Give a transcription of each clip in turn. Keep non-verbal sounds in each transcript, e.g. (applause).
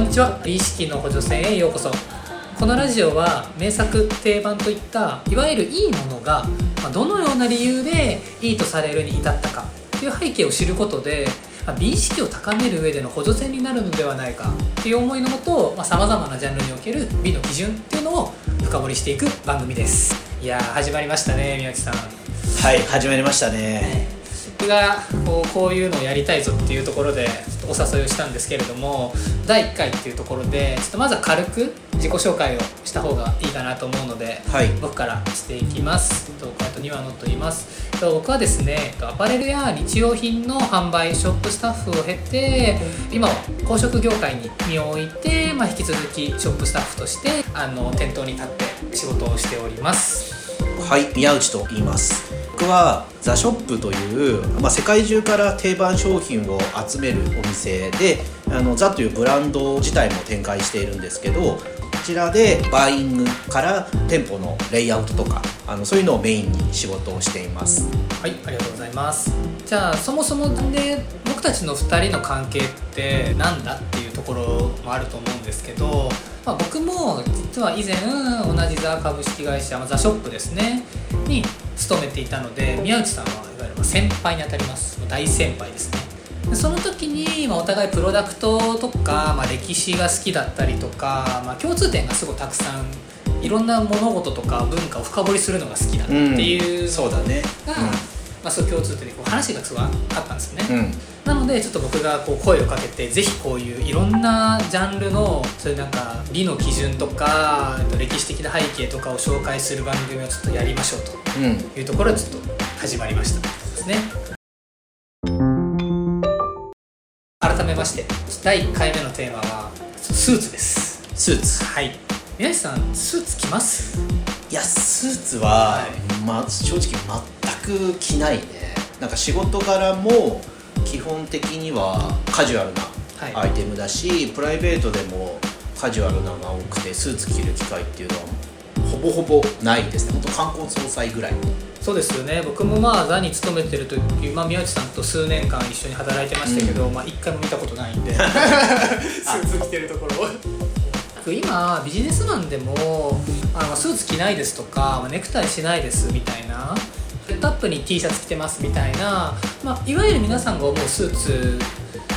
こんにちは。美意識の補助線へようこそ。このラジオは名作定番といったいわゆるいいものがまあどのような理由でいいとされるに至ったかという背景を知ることでまあ美意識を高める上での補助線になるのではないかっていう思いのもとさまざ、まなジャンルにおける美の基準っていうのを深掘りしていく番組です。いやー始まりましたね宮内さん。はい始まりましたね僕がこうこういうのをやりたいぞっていうところでお誘いをしたんですけれども第1回っていうところでちょっとまずは軽く自己紹介をした方がいいかなと思うので、はい。僕からしていきます。とあとニワノと言います。と僕はですねとアパレルや日用品の販売ショップスタッフを経て今は宝飾業界に身を置いて、まあ、引き続きショップスタッフとしてあの店頭に立って仕事をしておりますはい宮内と言います僕はザ・ショップという、まあ、世界中から定番商品を集めるお店であのザというブランド自体も展開しているんですけどこちらでバイイングから店舗のレイアウトとかあのそういうのをメインに仕事をしていますはい、ありがとうございます。じゃあそもそもで僕たちの2人の関係ってなんだっていうところもあると思うんですけど、まあ、僕も実は以前同じザ株式会社まあザショップですねに勤めていたので宮内さんはいわゆるまあ先輩にあたります。大先輩ですね。でその時に、まあ、お互いプロダクトとか、まあ、歴史が好きだったりとか、まあ、共通点がすごいたくさんいろんな物事とか文化を深掘りするのが好きだっていうそうだね。が、まあ、そう共通点でこう話がすごいあったんですよね、うん、うんなのでちょっと僕がこう声をかけてぜひこういういろんなジャンルのそういうなんか美の基準とか歴史的な背景とかを紹介する番組をちょっとやりましょううん。というところでちょっと始まりました。ですね。改めまして第1回目のテーマはスーツです。スーツ。はい。宮内さんスーツ着ます？いやスーツは、はいまあ、正直全く着ないね。なんか仕事柄も基本的にはカジュアルなはい。アイテムだし、プライベートでもカジュアルなのが多くてスーツ着る機会っていうのはほぼほぼないですね。本当観光総裁ぐらい。そうですよね。僕もまあザに勤めてる時、まあ、宮内さんと数年間一緒に働いてましたけど、まあ一回も見たことないんで。(laughs) スーツ着てるところを。今ビジネスマンでもあのスーツ着ないですとかまあネクタイしないですみたいなセットアップに T シャツ着てますみたいな、まあ、いわゆる皆さんが思うスーツ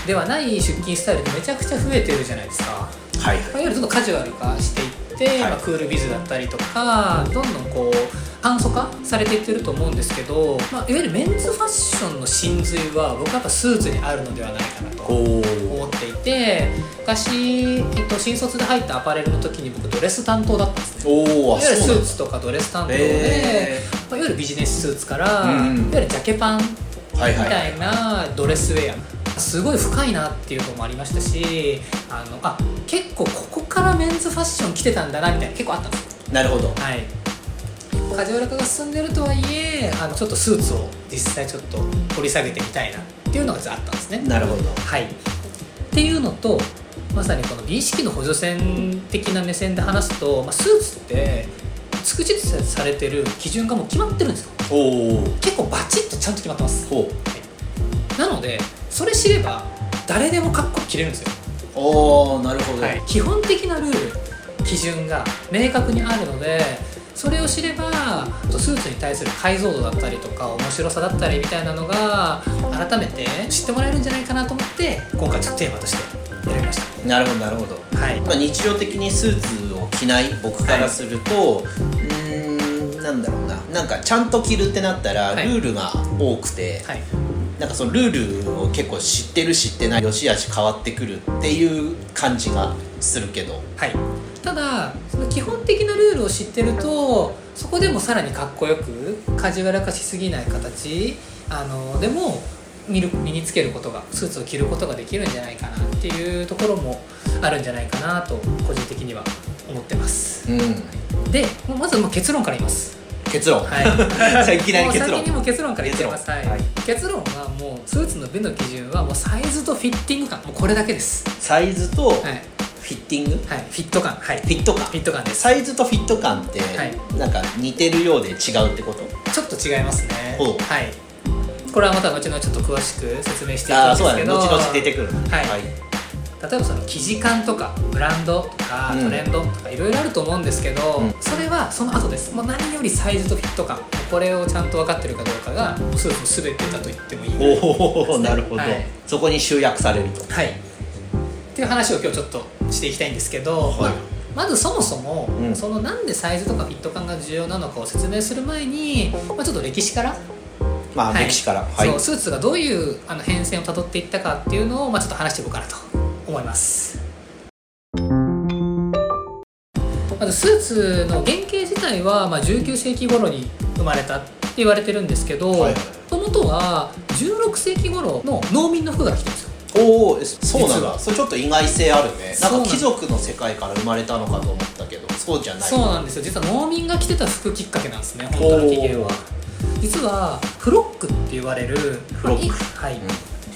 ではない出勤スタイルってめちゃくちゃ増えてるじゃないですか。はい。まあいわゆるちょっとカジュアル化していって、はい。まあ、クールビズだったりとかどんどんこう簡素化されていってると思うんですけど、まあ、いわゆるメンズファッションの真髄は僕はやっぱスーツにあるのではないかなとお思っていて昔、えっと、新卒で入ったアパレルの時に僕ドレス担当だったんですね。いわゆるスーツツとかドレス担当で、へまあ、いわゆるビジネススーツから、うんいわゆるジャケパンみたいなドレスウェア。すごい深いなっていうのもありましたしあのあ結構ここからメンズファッション着てたんだなみたいな結構あったんですよ。なるほど。はい。カジュアル化が進んでるとはいえあのちょっとスーツを実際ちょっと掘り下げてみたいなっていうのがあったんですね。なるほど。はい。っていうのとまさにこの美意識の補助線的な目線で話すと、まあ、スーツって逐実されてる基準がもう決まってるんですよ。結構バチッとちゃんと決まってます。ほなのでそれ知れば誰でもカッコ着れるんですよ、うおおなるほど、基本的なルール基準が明確にあるのでそれを知ればスーツに対する解像度だったりとか面白さだったりみたいなのが改めて知ってもらえるんじゃないかなと思って今回ちょっとテーマとして選びましなるほどなるほど。たはい。まあ、日常的にスーツを着ない僕からすると、うーんなんだろうな。なんかちゃんと着るってなったらはい。ルールが多くて、はい。なんかそのルールを結構知ってる知ってない良し悪し変わってくるっていう感じがするけど。はい。ただその基本的なルールを知ってるとそこでもさらにかっこよくカジュアル化しすぎない形あのでも身につけることがスーツを着ることができるんじゃないかなっていうところもあるんじゃないかなと個人的には思ってます。うん。でまずもう結論から言います。結論、はい。(laughs) いきなり結論。先にもう結論から言ってます、はい。結論はい。結論はもうスーツの美の基準はもうサイズとフィッティング感。もうこれだけです。サイズとフはい、ィッティング、はい、フィット感。はい。フィット感。フィット感です。サイズとフィット感って、はい。なんか似てるようで違うってこと？ちょっと違いますね。ほう。はい。これはまた後々ちょっと詳しく説明していくんああですけど。そうだね。後々出てくるはい例えばその生地感とかブランドとかうん。トレンドとかいろいろあると思うんですけど、うん。それはその後です。もう何よりサイズとフィット感これをちゃんと分かってるかどうかがスーツの全てだと言ってもいいぐらい。おおなるほど、はい。そこに集約されると。はい。っていう話を今日ちょっとしていきたいんですけど、はい。まあまずそもそも、うん。そのなんでサイズとかフィット感が重要なのかを説明する前に、まあ、ちょっと歴史から、まあ、はい。歴史から。はい。そうスーツがどういうあの変遷をたどっていったかっていうのを、まあ、ちょっと話していこうかなと思います。まずスーツの原型自体は、まあ、19世紀頃に生まれたって言われてるんですけどもはい。ともとは16世紀頃の農民の服が来てるんですよ。おおそうなんだ。それちょっと意外性あるね。なんか貴族の世界から生まれたのかと思ったけどそうじゃない。そうなんですよ。実は農民が着てた服きっかけなんですね本当の起源は。実はフロックって言われるフロック。まあいはい、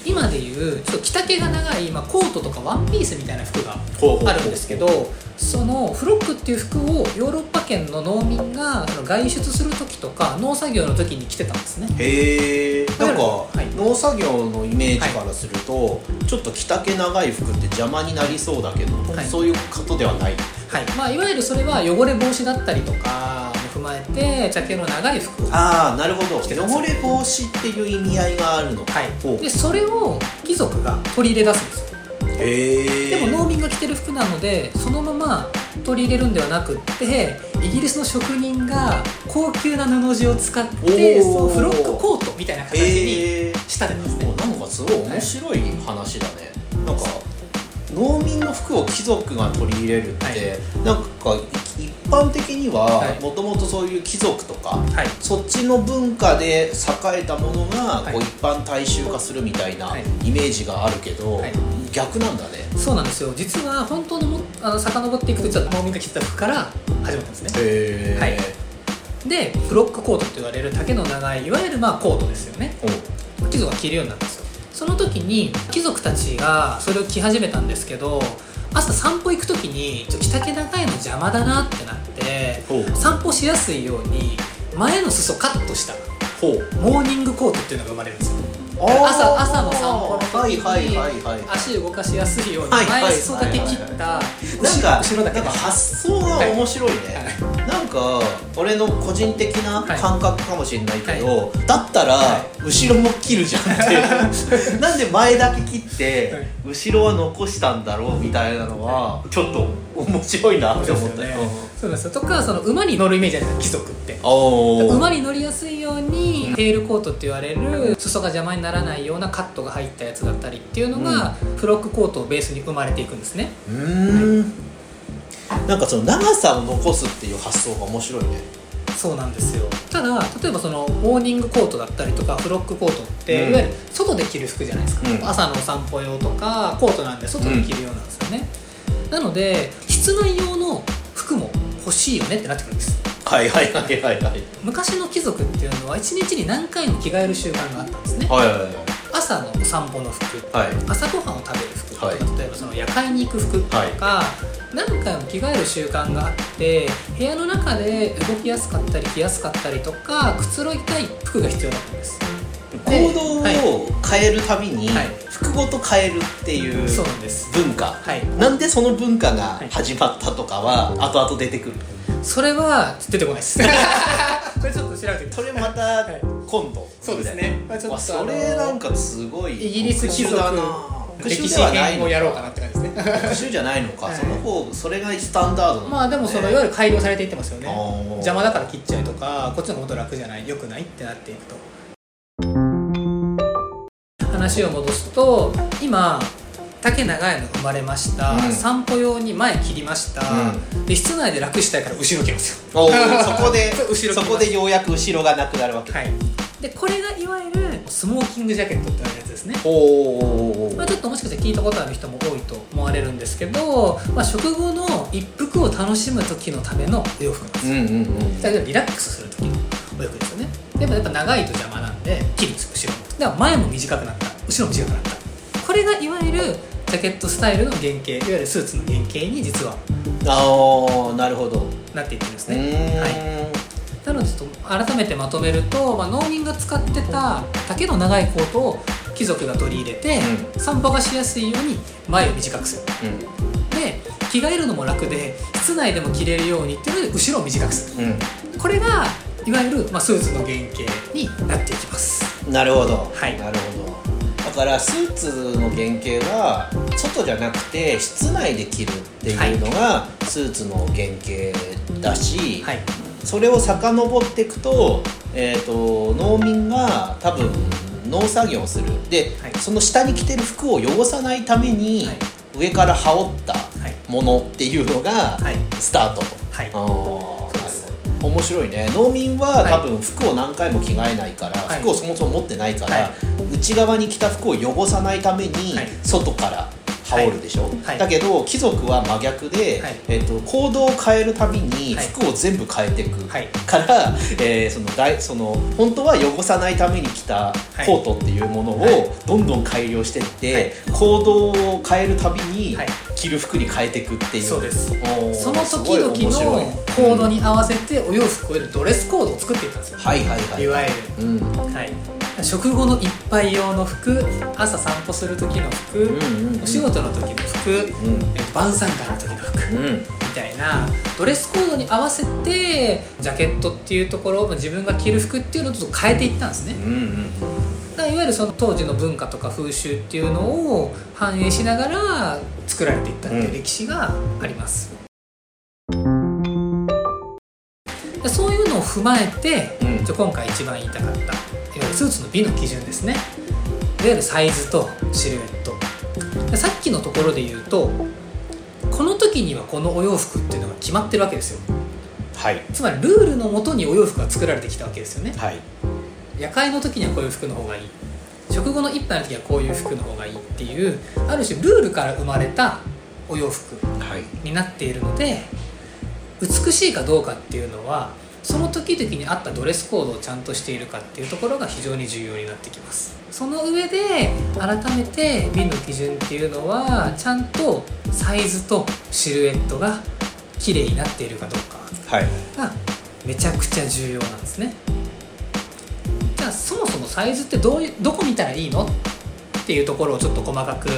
今でいうちょっと着丈が長い、まあ、コートとかワンピースみたいな服があるんですけどそのフロックっていう服をヨーロッパ圏の農民が外出する時とか農作業の時に着てたんですね。へえなんか、はい。農作業のイメージからすると、ちょっと着丈長い服って邪魔になりそうだけど、はい。そういうことではない。はい。まあ、いわゆるそれは汚れ防止だったりとかも踏まえて着丈の長い服をああなるほど。汚れ防止っていう意味合いがあるのか。はい。でそれを貴族が取り入れ出すんですよ。でも農民が着てる服なのでそのまま取り入れるんではなくってイギリスの職人が高級な布地を使ってそのフロックコートみたいな形にへえ仕立てたんですね。なんかすごい面白い話だね、なんか農民の服を貴族が取り入れるって、はい。なんか一般的にははい。もともとそういう貴族とか、はい。そっちの文化で栄えたものがはい。こう一般大衆化するみたいなはい。イメージがあるけど、はい。逆なんだね。そうなんですよ。実は本当のもあの遡っていくと実は農民が着てた服から始まったんですね。へえ、はい。でフロックコートって言われる丈の長いいわゆるまあコートですよね。貴族が着るようになったんですよその時に貴族たちがそれを着始めたんですけど朝散歩行く時にちょっと着丈長いの邪魔だなってなって散歩しやすいように前の裾カットしたモーニングコートっていうのが生まれるんですよ朝朝の散歩の時にはいはいはいはい。足動かしやすいようにはいはい前裾だけ切ったなんか後ろだけ。なんか発想が面白いね、なんか俺の個人的な感覚かもしれないけど、だったらは後ろも切るじゃんって。(laughs) なんで前だけ切ってはい。後ろは残したんだろうみたいなのはちょっと面白いなって思ったよ、そうですよとかその馬に乗るイメージじゃない貴族って。馬に乗りやすいようにテールコートって言われる裾が邪魔にならないようなカットが入ったやつだったりっていうのが、フロックコートをベースに生まれていくんですね。うーん。なんかその長さを残すっていう発想が面白いね。そうなんですよ。ただ例えばそのモーニングコートだったりとかフロックコートって、うん。いわゆる外で着る服じゃないですか、うん。朝のお散歩用とかコートなんで外で着るようなんですよね、なので室内用の服も欲しいよねってなってくるんですはいはいはいはい。はい昔の貴族っていうのは一日に何回も着替える習慣があったんですね。はいはい朝のお散歩の服はい。朝ごはんを食べる服とか、はい。例えばその夜会に行く服とか、何回も着替える習慣があって部屋の中で動きやすかったり着やすかったりとかくつろぎたい服が必要だったんです。行動を変えるたびにはい。服ごと変えるっていう文化。はい。なんでその文化が始まったとかは後々出てくるそれは出てこないです。(laughs) それちょっと調べてそれまたはい。今度。そうですね。まあちょっとわそれなんかすごいイギリス貴族歴史編をやろうかなって感じですね。特殊じゃないのか、はい。その方それがスタンダードまあでもそのいわゆる改良されていってますよね。邪魔だから切っちゃえとかこっちの方がもっと楽じゃない良くないってなっていくと。話を戻すと今丈長いの生まれました、うん。散歩用に前切りました、うで室内で楽したいから後ろ切るんですよ。(laughs) そこで後ろそこでようやく後ろがなくなるわけ、はい。でこれがいわゆるスモーキングジャケットって言われるやつですね。まあ、ちょっともしかして聞いたことある人も多いと思われるんですけど、まあ、食後の一服を楽しむ時のためのお洋服なんですよ。うんうんうんリラックスする時のお洋服ですよね。でもやっぱ長いと邪魔なんで切るんです後ろもだから前も短くなった。後ろも短くなったこれがいわゆるジャケットスタイルの原型いわゆるスーツの原型に実はああなるほど。なっていってるんですね、ん。はい、なのでちょっと改めてまとめると、まあ、農民が使ってた丈の長いコートを貴族が取り入れて、散歩がしやすいように前を短くする。うん。で着替えるのも楽で室内でも着れるようにっていうので後ろを短くする。うん。これがいわゆる、まあ、スーツの原型になっていきます。なるほど、はい。なるほどだからスーツの原型は外じゃなくて室内で着るっていうのがスーツの原型だし、はい。それを遡っていくと,、えー、と農民が多分農作業をする。で、はい。その下に着てる服を汚さないために、はい。上から羽織ったはい。ものっていうのがはい。スタート。と。はい面白いね。農民ははい。多分服を何回も着替えないから、はい。服をそもそも持ってないから、はい。内側に着た服を汚さないためにはい。外から羽織るでしょ、はい。だけど貴族は真逆で、はい。えっと行動を変えるたびにはい。服を全部変えていく。はい。から、えーその大その本当は汚さないために着たコートっていうものはい。をどんどん改良していって、行動を変えるたびにはい。着る服に変えていくっていう、そうです。その時々のコードに合わせてお洋服をドレスコードを作っていったんですよ、はいはいはいい。わゆうん。る、はい、食後の一杯用の服朝散歩する時の服、うんうんうん。お仕事の時の服、うん。えっと晩餐会の時の服うん。みたいなドレスコードに合わせてジャケットっていうところまあ自分が着る服っていうのをちょっと変えていったんですね。うんうん。だいわゆるその当時の文化とか風習っていうのを反映しながら作られていったっていう歴史があります、でそういうのを踏まえて、うん。じゃあ今回一番言いたかったスーツの美の基準ですね。いわゆるサイズとシルエット。でさっきのところで言うとこの時にはこのお洋服っていうのが決まってるわけですよ。はい。つまりルールのもとにお洋服が作られてきたわけですよね。はい。夜会の時にはこういう服の方がいい。食後の一杯の時はこういう服の方がいいっていうある種ルールから生まれたお洋服はい。になっているので美しいかどうかっていうのはその時々に合ったドレスコードをちゃんとしているかっていうところが非常に重要になってきます。その上で改めて美の基準っていうのはちゃんとサイズとシルエットが綺麗になっているかどうかはい。がめちゃくちゃ重要なんですね。じゃあそもそもサイズってどういうどこ見たらいいのっていうところをちょっと細かく、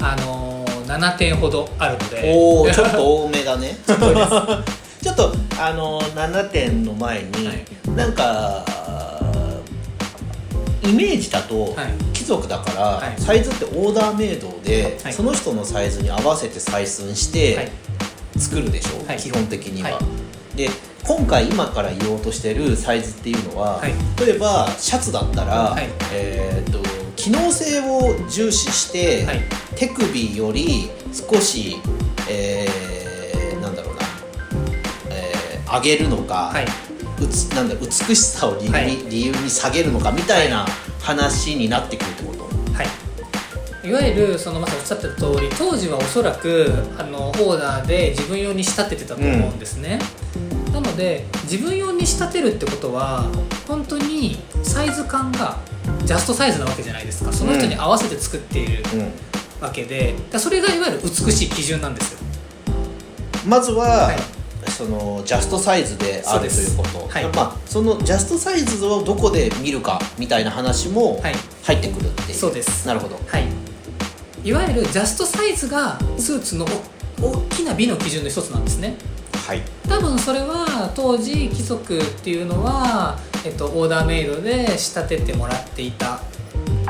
あのー7点ほどあるので。おおちょっと多めだね (laughs) ちょっとあの7点の前に、はい。なんかイメージだと、はい。貴族だから、はい。サイズってオーダーメイドで、はい。その人のサイズに合わせて採寸して、はい。作るでしょ、はい。基本的には。はで今回今から言おうとしてるサイズっていうのは、はい。例えばシャツだったら、はい。えー、と機能性を重視して、はい。手首より少し、えー上げるのか、はい。うつなんだ美しさを理由に,、はい。理由に下げるのかみたいな話になってくるってこと、はい、いわゆるそのまさにおっしゃってた通り当時はおそらくあのオーダーで自分用に仕立ててたと思うんですね、なので自分用に仕立てるってことは本当にサイズ感がジャストサイズなわけじゃないですか。その人に合わせて作っているうん。わけで、だそれがいわゆる美しい基準なんですよ。まずは、はいそのジャストサイズであるということ。はい。まあ、そのジャストサイズをどこで見るかみたいな話もはい。入ってくるっていう、そうです。なるほど。はい。いわゆるジャストサイズがスーツのお大きな美の基準の一つなんですね。はい。多分それは当時貴族っていうのは、えっと、オーダーメイドで仕立ててもらっていた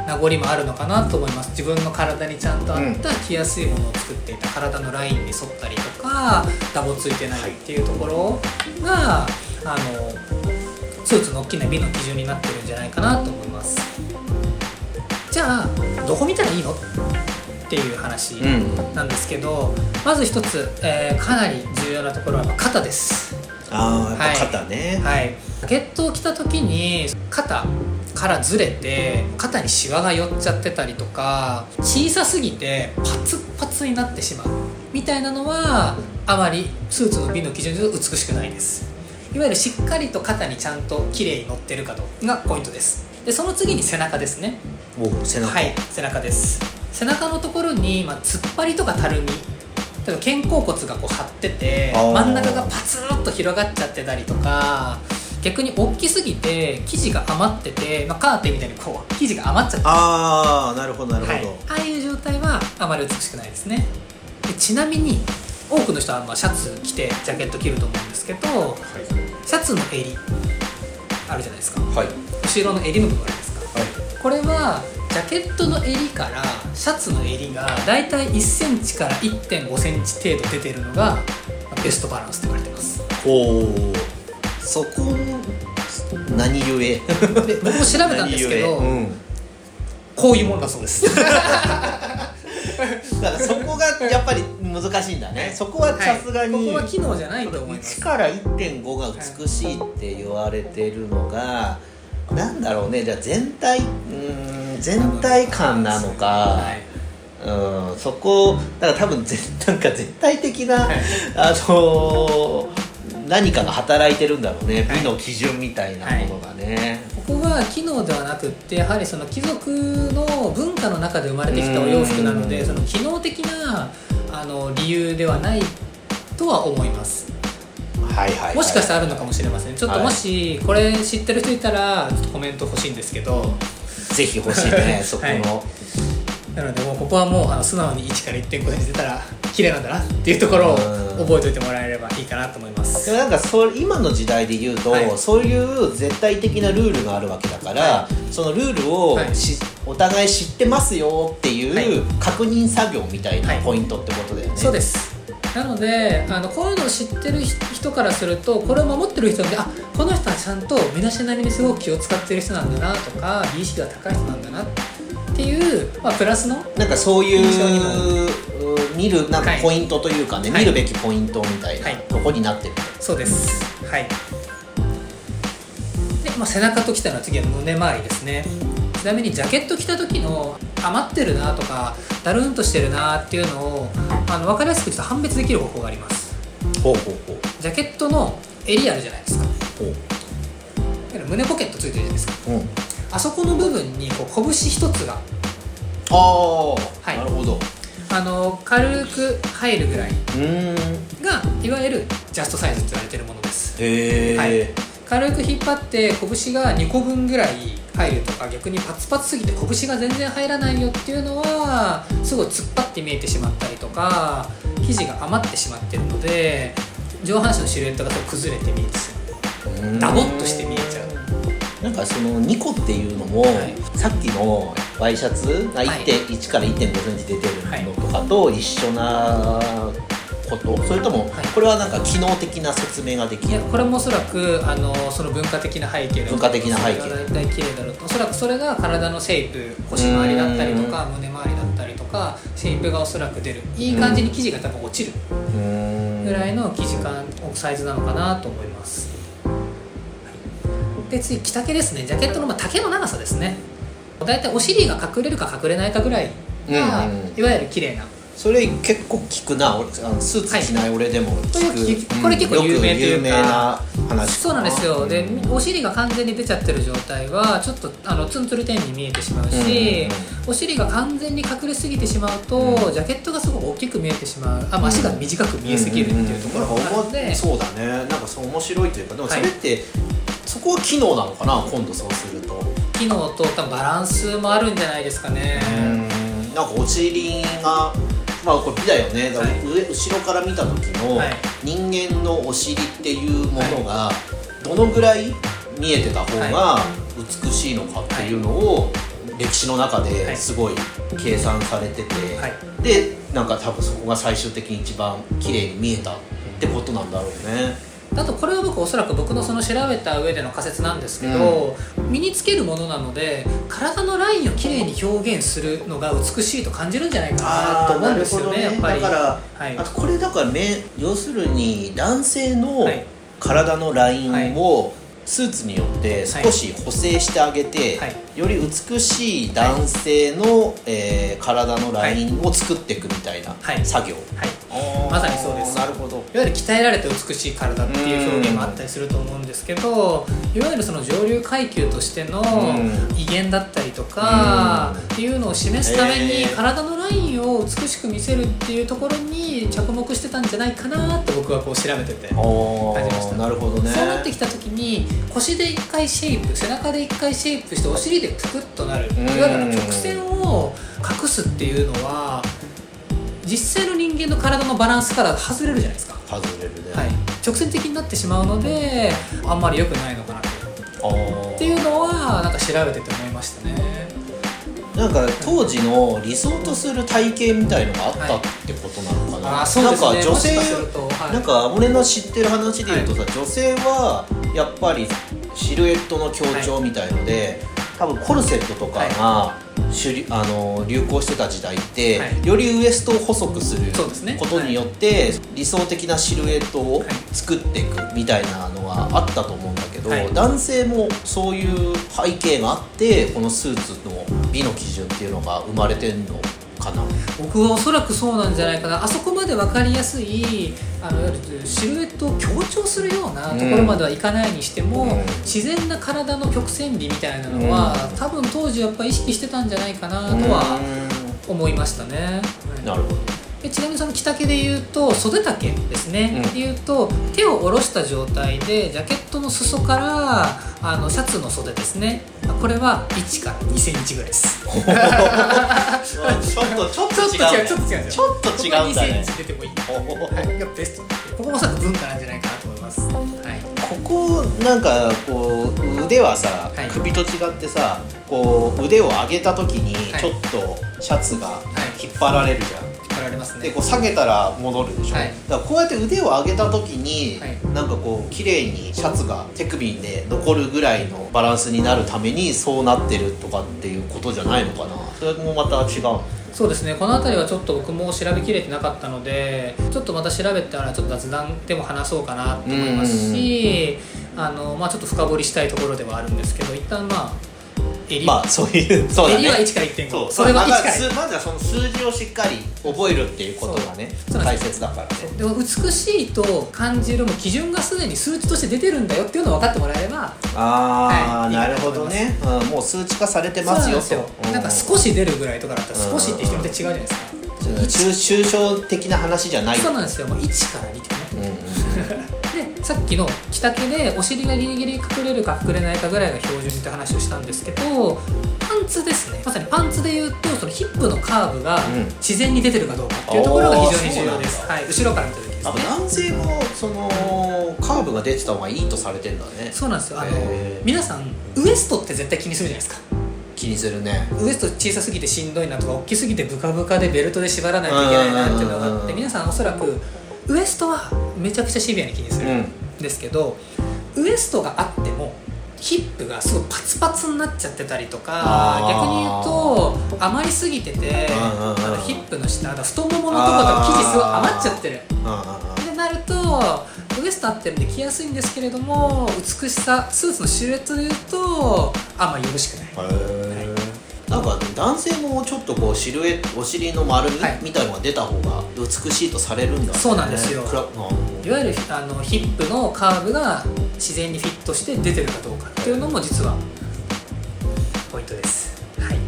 名残もあるのかなと思います。自分の体にちゃんと合った着やすいものを作っていた。体のラインに沿ったりとかダボついてないっていうところが、あのスーツの大きな美の基準になってるんじゃないかなと思います。じゃあどこ見たらいいのっていう話うん。なんですけど、まず一つ、えーかなり重要なところは肩です。あはい。肩ね、はい。ジャケットを着た時に肩からずれて肩にシワが寄っちゃってたりとか小さすぎてパツッパツになってしまう。みたいなのはあまりスーツの美の基準で美しくないです。いわゆるしっかりと肩にちゃんと綺麗に乗ってるかどうかがポイントです。でその次に背中ですね。お背中、はい背中です。背中のところに、まあ、突っ張りとかたるみ。例えば肩甲骨がこう張ってて真ん中がパツンと広がっちゃってたりとか逆に大きすぎて生地が余ってて、まあ、カーテンみたいにこう生地が余っちゃってああなるほどなるほど、はい、ああいう状態はあまり美しくないですね。でちなみに多くの人はまあシャツ着てジャケット着ると思うんですけどシャツの襟あるじゃないですか。はい。後ろの襟の部分あるじゃないですか。はい。これはジャケットの襟からシャツの襟がだいたい1センチから1 5センチ程度出てるのがまあベストバランスと言われてます。ほうそこ何故？で僕も調べたんですけど、うん。こういうものだそうです。(laughs) だからそこがやっぱり難しいんだね、そこはさすがに、はい。ここは機能じゃないと思います。1から1.5が美しいって言われてるのが、なんだろうね。じゃあ全体うーん全体感なのか、はい。うん。そこだから多分ぜ (laughs) なんか絶対的な、はい。あのー何かが働いてるんだろうねはい。美の基準みたいなものがね、ここは機能ではなくってやはりその貴族の文化の中で生まれてきたお洋服なのうん。でその機能的なあの理由ではないとは思います。はいはいはい。もしかしたらあるのかもしれません。ちょっとはい。もしこれ知ってる人いたらちょっとコメント欲しいんですけど。ぜひ欲しいね (laughs) そこの、はなのでもうここはもうあの素直に1から1.5センチ出たら綺麗なんだなっていうところをうん。覚えておいてもらえればいいかなと思います。でもなんかそ今の時代で言うと、はい。そういう絶対的なルールがあるわけだから、はそのルールをはい。し、お互い知ってますよってはい。いう確認作業みたいなはい。ポイントってことだよね、そうです。なのであのこういうのを知ってる人からするとこれを守ってる人であこの人はちゃんと身だしなみにすごく気を使ってる人なんだなとか美意識が高い人なんだなっていう、まあ、プラスのなんかそういう見るなんかはい。ポイントというかね、はい。見るべきポイントみたいなはい。とこになってる、そうです。はい。で、まあ、背中ときたのは次は胸周りですね。ちなみにジャケット着た時の余ってるなとかだるんとしてるなっていうのをあの分かりやすくちょっと判別できる方法があります。ほうほうほう。ジャケットの襟あるじゃないですか。胸ポケットついてるじゃないですか。うん。あそこの部分にこう拳一つがああ、はい。なるほどあの軽く入るぐらいがいわゆるジャストサイズって言われてるものです。はい。軽く引っ張って拳が2個分ぐらい入るとか逆にパツパツすぎて拳が全然入らないよっていうのはすごい突っ張って見えてしまったりとか生地が余ってしまってるので上半身のシルエットが崩れて見えてしまう。ダボっとして見えちゃうなんかその2個っていうのも、はい。さっきのワイシャツがはい。1.1から1.5センチ出てるのとかと一緒なこと、それともはい。これはなんか機能的な説明ができる？いやこれもおそらくあのその文化的な背景文化的な背景大体綺麗だろうと。おそらくそれが体のシェイプ腰回りだったりとか胸回りだったりとかシェイプがおそらく出る。いい感じに生地が多分落ちるぐらいの生地感サイズなのかなと思います、はいで次着丈ですね。ジャケットのまあ丈の長さですね。大体お尻が隠れるか隠れないかぐらいが、うんうんいわゆる綺麗な。それ結構聞くな。俺あのスーツ着ない俺でも聞く、これ聞く。これ結構有名というか。よく有名な話そうなんですよ。でお尻が完全に出ちゃってる状態はちょっとあのツンツルテンに見えてしまうし、お尻が完全に隠れすぎてしまうと、うん。ジャケットがすごく大きく見えてしまう。あ、まあ、足が短く見えすぎるっていうところがあるので、そうだね。なんかそう面白いというかでもはい。それって、そこは機能なのかな今度そうすると。機能と多分バランスもあるんじゃないですかね、うん。なんかお尻がまあこれ美だよね、だからはい。上後ろから見た時のはい。人間のお尻っていうものがどのぐらい見えてた方が美しいのかっていうのを歴史の中ですごい計算されてて、はい。でなんか多分そこが最終的に一番綺麗に見えたってことなんだろうね。あとこれは僕おそらく僕のその調べた上での仮説なんですけど、身につけるものなので体のラインをきれいに表現するのが美しいと感じるんじゃないかなと思うんですよねやっぱり。だから、はい。あとこれだからめ要するに男性のはい。体のラインをスーツによって少し補正してあげて、はい。より美しい男性の、えー体のラインを作っていくみたいなはい。作業、はいまさにそうです。なるほど。いわゆる鍛えられて美しい体っていう表現もあったりすると思うんですけどいわゆるその上流階級としてのん。威厳だったりとかうん。っていうのを示すために体のラワインを美しく見せるっていうところに着目してたんじゃないかなって僕はこう調べててお感じました。なるほどね。そうなってきた時に腰で1回シェイプ背中で1回シェイプしてお尻でプクッとなる。いん。わゆる曲線を隠すっていうのは実際の人間の体のバランスから外れるじゃないですか、外れるね、はい、直線的になってしまうのであんまり良くないのかなっていう。のはなんか調べてて思いましたね。なんか当時の理想とする体型みたいのがあったってことなのかな、あーそうですね。なんか女性もしかするとはい。なんか俺の知ってる話で言うとさ、女性はやっぱりシルエットの強調みたいので、多分コルセットとかが主流,、あの流行してた時代って、はい。よりウエストを細くすることによって、理想的なシルエットをはい作っていくみたいなのがあったと思うんだけど、はい。男性もそういう背景があってこのスーツの美の基準っていうのが生まれてんのかな？僕はおそらくそうなんじゃないかな。あそこまで分かりやすいあのシルエットを強調するようなところまではいかないにしても、うん自然な体の曲線美みたいなのは、うん多分当時やっぱ意識してたんじゃないかなとは思いましたね。うんなるほど。でちなみにその着丈で言うと袖丈ですね、うん。で言うと手を下ろした状態でジャケットの裾からあのシャツの袖ですね。これは1から2センチぐらいです。ちょっとちょっと違う、ね、ちょっと違うちょっと違うんだね。ここ2センチ出てもいい、はい、がベスト。ここもおそらく文化なんじゃないかなと思います、はい、ここなんかこう腕はさ、はい。首と違ってさこう腕を上げた時にはい。ちょっとシャツがい。引っ張られるじゃん、引っ張られますね。でこう下げたら戻るでしょ、はい。だからこうやって腕を上げた時に、はい。なんかこう綺麗にシャツが手首で残るぐらいのバランスになるためにそうなってるとかっていうことじゃないのかな。それもまた違うの？そうですね。この辺りはちょっと僕も調べきれてなかったのでちょっとまた調べたらちょっと雑談でも話そうかなと思いますしあの、まあ、ちょっと深掘りしたいところではあるんですけど一旦まあ襟、まあそういう (laughs) そうだね。襟は1から1.5そう。それは1まあからまずまずはその数字をしっかり覚えるっていうことがね大切だからね。でも美しいと感じるもう基準がすでに数値として出てるんだよっていうのを分かってもらえればああ、はい。なるほどね、うん、もう数値化されてますよそうなんなんか少し出るぐらいとかだったら少しって人によって違うじゃないですか。うん抽抽象的な話じゃない。そうなんですよ。もう1から2ってね。うんうんでさっきの着丈でお尻がギリギリ隠れるか隠れないかぐらいが標準って話をしたんですけどパンツですね。まさにパンツで言うとそのヒップのカーブがうん。自然に出てるかどうかっていうところが非常に重要です、うなんだはい、後ろから見た時ですね。ぱ男性もそのカーブが出てた方がいいとされてんだね。そうなんですよ。あの皆さんウエストって絶対気にするじゃないですか。気にするね。ウエスト小さすぎてしんどいなとか大きすぎてブカブカでベルトで縛らないといけないなっていうのがあって皆さんおそらくウエストはめちゃくちゃシビアに気にするん。ですけど、ウエストがあってもヒップがすごいパツパツになっちゃってたりとか逆に言うと余りすぎててヒップの下太もものとことか生地すごい余っちゃってる。うんうんうん。ってなるとウエスト合ってるんで着やすいんですけれども美しさスーツのシルエットで言うとあんまよろしくないなんか男性もちょっとこうシルエットお尻の丸みはい。みたいのが出た方が美しいとされるんだね。そうなんですよ。いわゆるあのヒップのカーブが自然にフィットして出てるかどうかっていうのも実はポイントです。はい、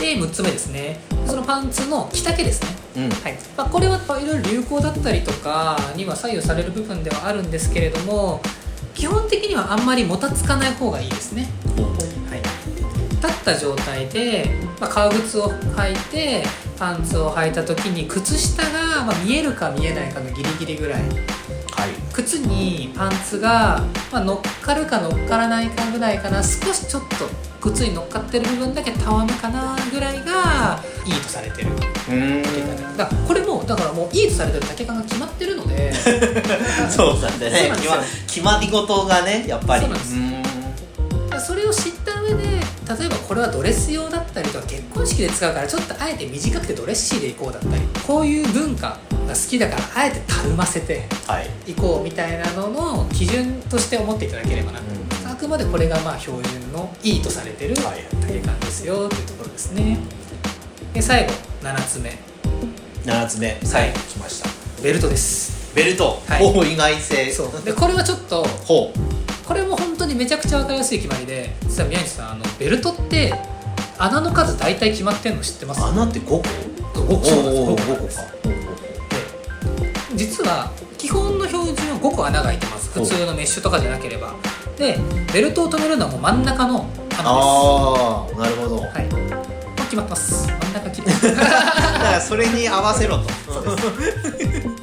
で6つ目ですね。そのパンツの着丈ですね、うん。はい。まあ、これはいろいろ流行だったりとかには左右される部分ではあるんですけれども基本的にはあんまりもたつかない方がいいですね。はい、立った状態で、まあ、革靴を履いてパンツを履いた時に靴下が、まあ、見えるか見えないかのギリギリぐらい。はい。靴にパンツが、まあ、乗っかるか乗っからないかぐらいかな。少しちょっと靴に乗っかってる部分だけたわむかなぐらいがいいとされてる。だからこれもだからもういいとされてる丈感が決まってるので。(laughs) そうなんだね。決まり事がねやっぱり。そうなんです。それを知例えばこれはドレス用だったりとか結婚式で使うからちょっとあえて短くてドレッシーでいこうだったりこういう文化が好きだからあえてたるませてはい。いこうみたいなのの基準として思っていただければな、あくまでこれがまあ標準のいいとされてるはい。丈感ですよというところですね。で最後7つ目。7つ目。最後来ました。ベルトです。ベルト、はい。お意外性。そう。でこれはちょっとほうこれも本当にめちゃくちゃ分かりやすい決まりで実は宮西さんあのベルトって穴の数大体決まってんの知ってます？穴って5個？5個。そうなんです。おー5個5個かで実は基本の標準は5個穴が開いてます。普通のメッシュとかじゃなければ。でベルトを止めるのはもう真ん中の穴です。ああなるほど、はい決まってます。真ん中切ってだからそれに合わせろと。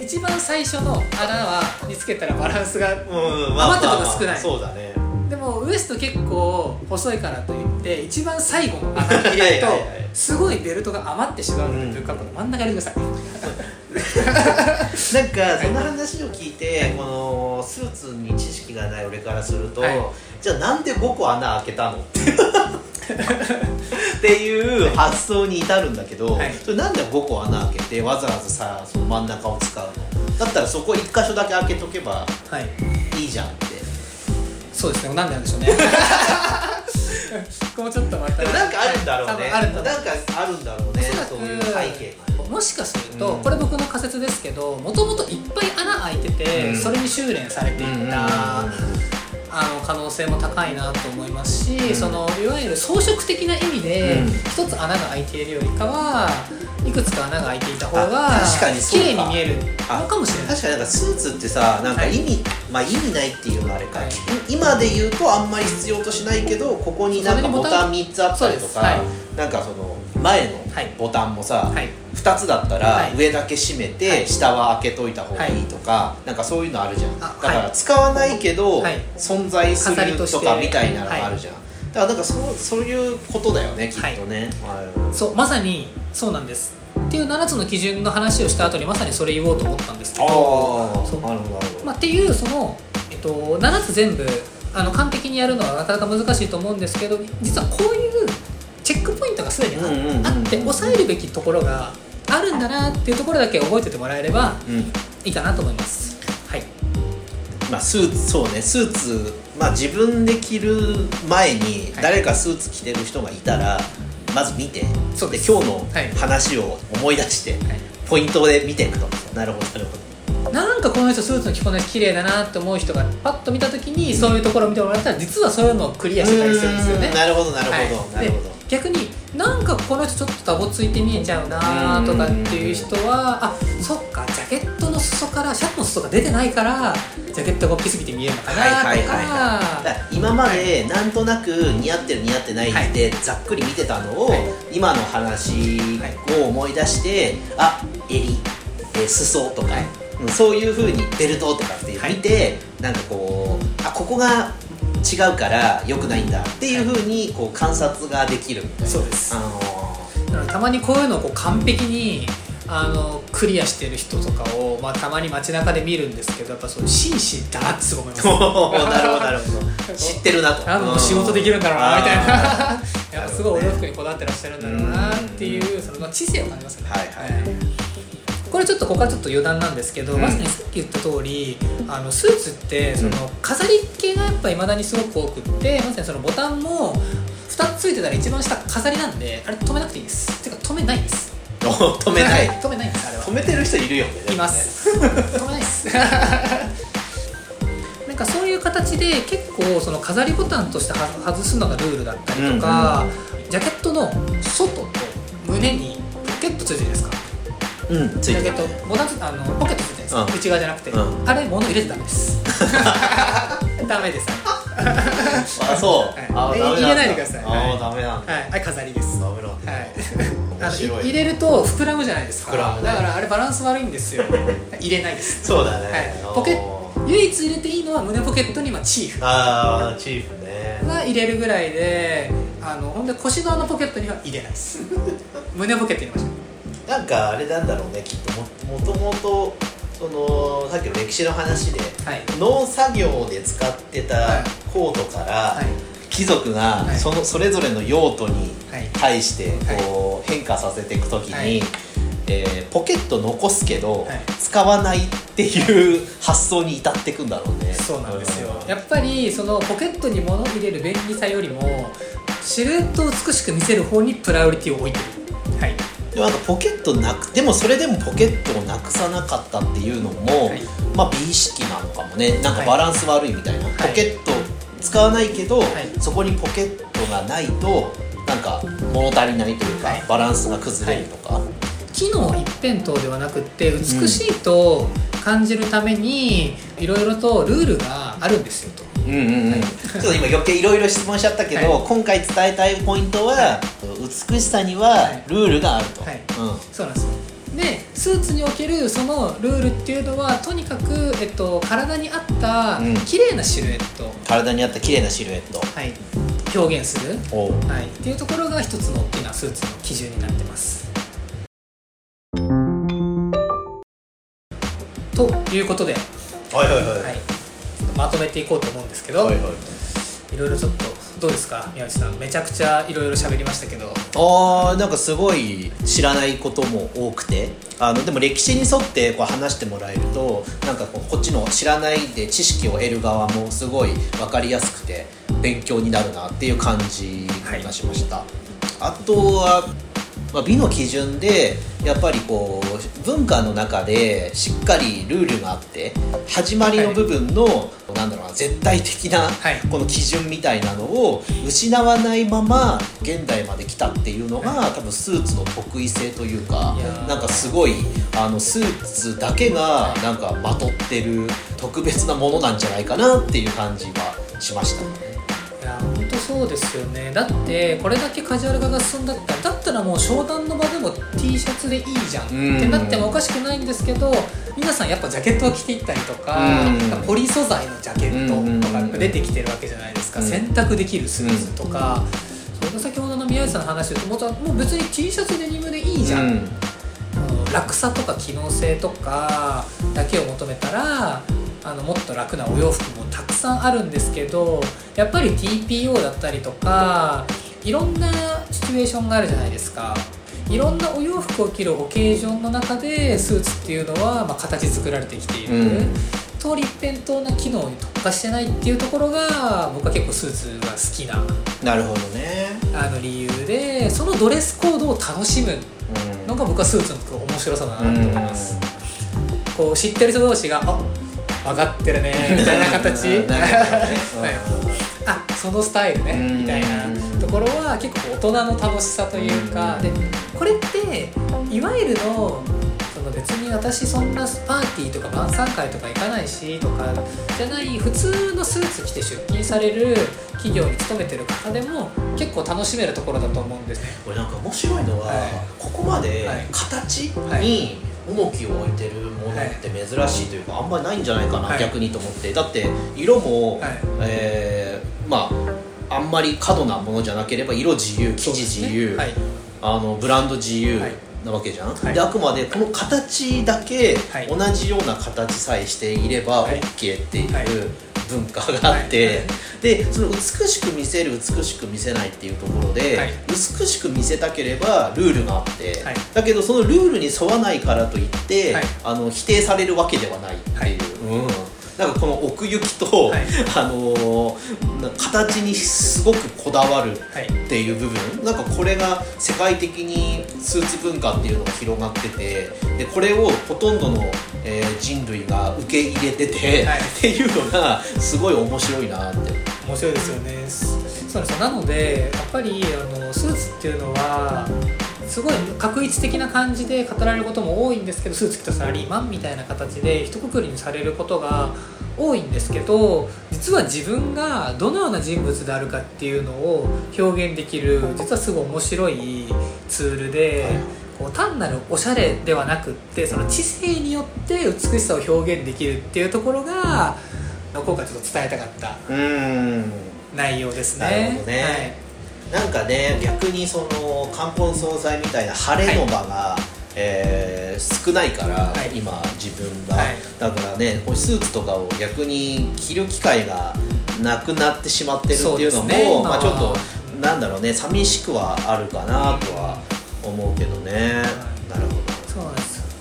一番最初の穴はにつけたらバランスがうん余ったとこ少ない。そうだね。でもウエスト結構細いからといって一番最後の穴に入れるとすごいベルトが余ってしまうというかこの。真ん中に入れてくださいなんかその話を聞いて、このスーツに知識がない俺からすると、はい。じゃあなんで5個穴開けたの？ってっていう発想に至るんだけど、はい。それなんで5個穴開けてわざわざさその真ん中を使うの？だったらそこ1箇所だけ開けとけばはい。いいじゃんって。そうですね。なんでなんでしょうね。(laughs) もちょっとまた。なんかあるんだろうね、あるなんかあるんだろうねおそういう背景がもしかすると、うん。これ僕の仮説ですけどもともといっぱい穴開いてて、うん。それに修練されていった、あの可能性も高いなと思いますし、うん。そのいわゆる装飾的な意味でうん。一、つ穴が開いているよりかはいくつか穴が開いていた方があ確かにそうか。綺麗に見えるのかもしれない。確かになんかスーツってさなんか意味、まあ意味ないっていうのはあれか、はい。今で言うとあんまり必要としないけどここになんかボタン3つあったりとか、はなんかその前のはい。ボタンもさ、はい。2つだったらはい。上だけ閉めて、はい。下は開けといた方がいいとか、なんかそういうのあるじゃん。あだからはい使わないけど、はい。存在するとかみたいなのがあるじゃん、だからなんかそうそういうことだよねきっとね、はい。そうまさにそうなんです。っていう7つの基準の話をした後にまさにそれ言おうと思ったんですけああどなるほど。まあ、っていうその、えっと、7つ全部あの完璧にやるのはなかなか難しいと思うんですけど実はこういうチェックポイントがすでにあ,、って抑えるべきところがあるんだなっていうところだけ覚えててもらえればうん。いいかなと思います。はい、まあ、スーツそうねスーツ、まあ、自分で着る前にはい。誰かスーツ着てる人がいたら、まず見て。そうです。今日のはい。話を思い出して、はい。ポイントで見ていくと。なるほどなるほど。なんかこの人スーツの着こなし綺麗だなって思う人がパッと見た時にそういうところを見てもらったら実はそういうのをクリアしてたりするんですよね。なるほどなるほど、はい。なるほど。で逆になんかこの人ちょっとダボついて見えちゃうなとかっていう人はあそっかジャケットの裾からシャツの裾が出てないからジャケットが大きすぎて見えるのかなとか、はいはいはいはい。今までなんとなく似合ってる似合ってないってざっくり見てたのを、はい。今の話を思い出して、あ襟、えー裾とか、はい。うんそういうふうにベルトとかって見て、なんかこうあここが違うから良くないんだっていうふうにこう観察ができるみたいな。そうです。あのたまにこういうのをこう完璧にあのクリアしてる人とかを、まあ、たまに街中で見るんですけどやっぱそういう紳士だなってすごい思います。(laughs) ーなるほどなるほど。(laughs) 知ってるなと。あもう仕事できるんだろうなみたいな。(laughs) やっぱすごいお洋服にこだわってらっしゃるんだろうなっていうそのまあ知性を感じますね。はいはい。これちょっとここはちょっと余談なんですけど、うん。まさにさっき言った通りあのスーツってその飾り系がやっぱいまだにすごく多くってまさにそのボタンも2つついてたら一番下飾りなんであれ止めなくていいです。てか止めないです止めない。止めないんですあれは。止めてる人いるよねいます。止めないです。(laughs) なんかそういう形で結構その飾りボタンとしては外すのがルールだったりとか、ジャケットの外と胸にポケットついてるじゃないですか。うんついてる。ジャケットボタンつあのポケットついてるじゃないです。か、うん。内側じゃなくて、うん。あれ物入れてダメです。(laughs) ダメです。あそう、はい。えあ入れないでください。あはい。ーダメなんだ、はい、あれ飾りです。ダメなんだ、はい入れると膨らむじゃないですか。膨らむね。だからあれバランス悪いんですよ。(laughs) 入れないです。そうだね、はい、ポケ唯一入れていいのは胸ポケットにまあチーフ。ああチーフね。は入れるぐらいであのほんで腰側のポケットには入れないです。(laughs) 胸ポケットに入れましなんかあれなんだろうねきっとももともとそのさっきの歴史の話でたはい。農作業で使ってはたい。コートから、はい貴族がはい。そのそれぞれの用途にはい。対してこう変化させていくときに、はい。えーポケット残すけど、はい。使わないっていう発想に至っていくんだろうね。そうなんですよ。うん。やっぱりそのポケットに物を入れる便利さよりもシルエットを美しく見せる方にプライオリティを置いてる。はい。でもポケットなくでもそれでもポケットをなくさなかったっていうのも、はい。まあ美意識なのかもね。なんかはい。バランス悪いみたいな、い。ポケット使わないけど、い。そこにポケットがないとなんか物足りないというか、はい。バランスが崩れるとか、機能一辺倒ではなくって美しいと感じるためにいろいろとルールがあるんですよと。うんうんうん、はい。ちょっと今余計いろいろ質問しちゃったけど、は今回伝えたいポイントは、は美しさにはルールがあると、はい。うん。そうなんですよでスーツにおけるそのルールっていうのはとにかく、えっと、体に合ったうん。綺麗なシルエット、体に合った綺麗なシルエット。はい、表現する、おう。はい、っていうところが一つの大きなスーツの基準になってます。ということで、はいはいはい。はい、まとめていこうと思うんですけど、はいはい。いろいろちょっとどうですか宮内さん？めちゃくちゃいろいろ喋りましたけど。あーなんかすごい知らないことも多くて。あのでも歴史に沿ってこう話してもらえるとなんかこうこっちの知らないで知識を得る側もすごい分かりやすくて勉強になるなっていう感じがしました、あとは、まあ、美の基準でやっぱりこう文化の中でしっかりルールがあって始まりの部分の、なんだろうな絶対的なはい。この基準みたいなのを失わないまま現代まで来たっていうのが多分スーツの得意性というかなんかすごいあのスーツだけがなんかまとってる特別なものなんじゃないかなっていう感じはしましたね。本当そうですよね。だってこれだけカジュアル化が進んだったらだったらもう商談の場でも T シャツでいいじゃんうん。ってなってもおかしくないんですけど皆さんやっぱジャケットを着ていったりとかうん。ポリ素材のジャケットとかが出てきてるわけじゃないですか。うん。洗濯できるスーツとか。それが先ほどの宮内さんの話で言うともうもう別に T シャツデニムでいいじゃん、うん。あの楽さとか機能性とかだけを求めたらあのもっと楽なお洋服もたくさんあるんですけどやっぱり TPO だったりとかいろんなシチュエーションがあるじゃないですか。いろんなお洋服を着るオケージョンの中でスーツっていうのは、まあ、形作られてきている、うん。通り一辺倒な機能に特化してないっていうところが僕は結構スーツが好きななるほどね。あの理由でそのドレスコードを楽しむうん。のが僕はスーツの面白さだなと思います、こう知ってる人同士が「あ分かってるね」みたいな形。(laughs) あそのスタイルねうん。みたいな。ところは結構大人の楽しさというかでこれっていわゆるのその別に私そんなパーティーとか晩餐会とか行かないしとかじゃない普通のスーツ着て出勤される企業に勤めてる方でも結構楽しめるところだと思うんですね。これなんか面白いのは、はい。ここまではい。形はい。に重きを置いてるものって珍しいというか、あんまりないんじゃないかな、はい。逆にと思って。だって色も、はい。えーまああんまり過度なものじゃなければ色自由生地自由、はい。あのブランド自由はい。なわけじゃん、はい。であくまでこの形だけはい。同じような形さえしていればはい。OK っていうはい文化があって、はいでその美しく見せる美しく見せないっていうところで、はい。美しく見せたければルールがあって、だけどそのルールに沿わないからといって、はい。あの否定されるわけではないっていう、うん、なんかこの奥行きと、はい。あのーな形にすごくこだわるはいっていう部分。なんかこれが世界的にスーツ文化っていうのが広がっててでこれをほとんどの、えー人類が受け入れてて、はい。っていうのがすごい面白いなって。面白いですよね。そうですなのでやっぱりあのスーツっていうのはすごい確一的な感じで語られることも多いんですけどスーツ着たサラリーマンみたいな形で一括りにされることが多いんですけど実は自分がどのような人物であるかっていうのを表現できる実はすごい面白いツールで。こう単なるおしゃれではなくってその知性によって美しさを表現できるっていうところが今回ちょっと伝えたかったうん内容ですね。なるほどねなんかね逆にその冠婚葬祭みたいな晴れの場が、えー少ないから、はい。今自分が、はい。だからねスーツとかを逆に着る機会がなくなってしまってるっていうのもね。まあ、ちょっとまなんだろうね寂しくはあるかなとは思うけどね、なるほど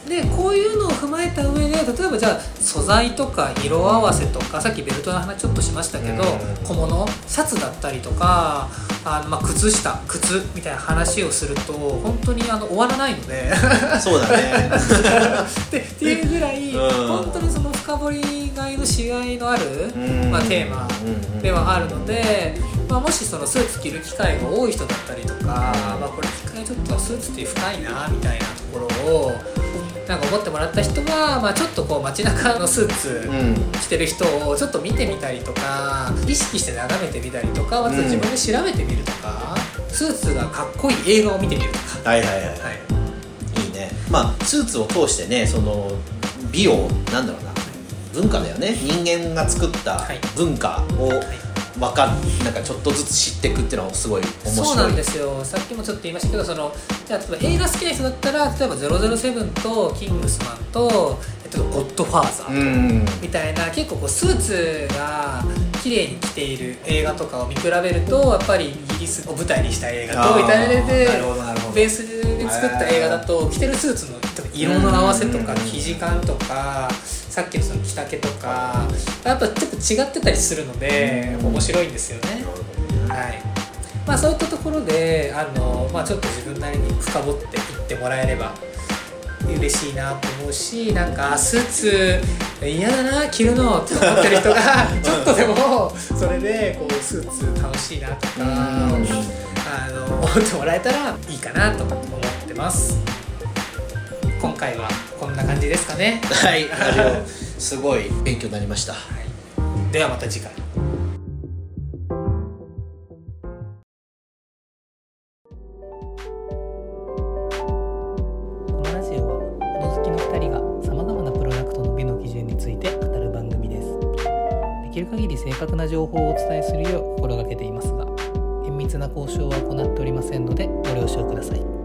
でこういうのを踏まえた上で例えばじゃあ素材とか色合わせとかさっきベルトの話ちょっとしましたけどうん。小物シャツだったりとかあの、まあ、靴下靴みたいな話をすると本当にあの終わらないので。そうだね。(laughs) でっていうぐらい、うん。本当にその深深掘りがいのしがいのある、うん。まあ、テーマではあるので、まあ、もしそのスーツ着る機会が多い人だったりとか、まあ、これ機会ちょっとスーツって深いなみたいなところをなんか思ってもらった人は、まあ、ちょっとこう街中のスーツうん。着てる人をちょっと見てみたりとか意識して眺めてみたりとかまず自分で調べてみるとか、スーツがかっこいい映画を見てみるとか。はいはいはい、はい。いいね。まあスーツを通してねその美をなんだろうな。文化だよね。人間が作ったはい。文化をわかるなんかちょっとずつ知っていくっていうのはすごい面白い。そうなんですよ。さっきもちょっと言いましたけどそのじゃあ例えば映画好きな人だったら例えば「007」と「キングスマン」と「えっと、ゴッドファーザー」うん。みたいな結構こうスーツが綺麗に着ている映画とかを見比べるとやっぱりイギリスを舞台にした映画とイタリアでベースで作った映画だと着てるスーツの色の合わせとかうん。生地感とかさっきのその着丈とかやっぱちょっと違ってたりするのでうん。面白いんですよね。はい。まあ、そういったところであの、まあ、ちょっと自分なりに深掘っていってもらえれば嬉しいなと思うしなんかあスーツ嫌だな着るのって思ってる人が (laughs) ちょっとでもそれでこうスーツ楽しいなとかうん。あの思ってもらえたらいいかなと思ってます今回はこんな感じですかね、はい (laughs) すごい勉強になりました。はい、ではまた次回。このラジオは物好きの2人がさまざまなプロダクトの美の基準について語る番組です。できる限り正確な情報をお伝えするよう心がけていますが厳密な交渉は行っておりませんのでご了承ください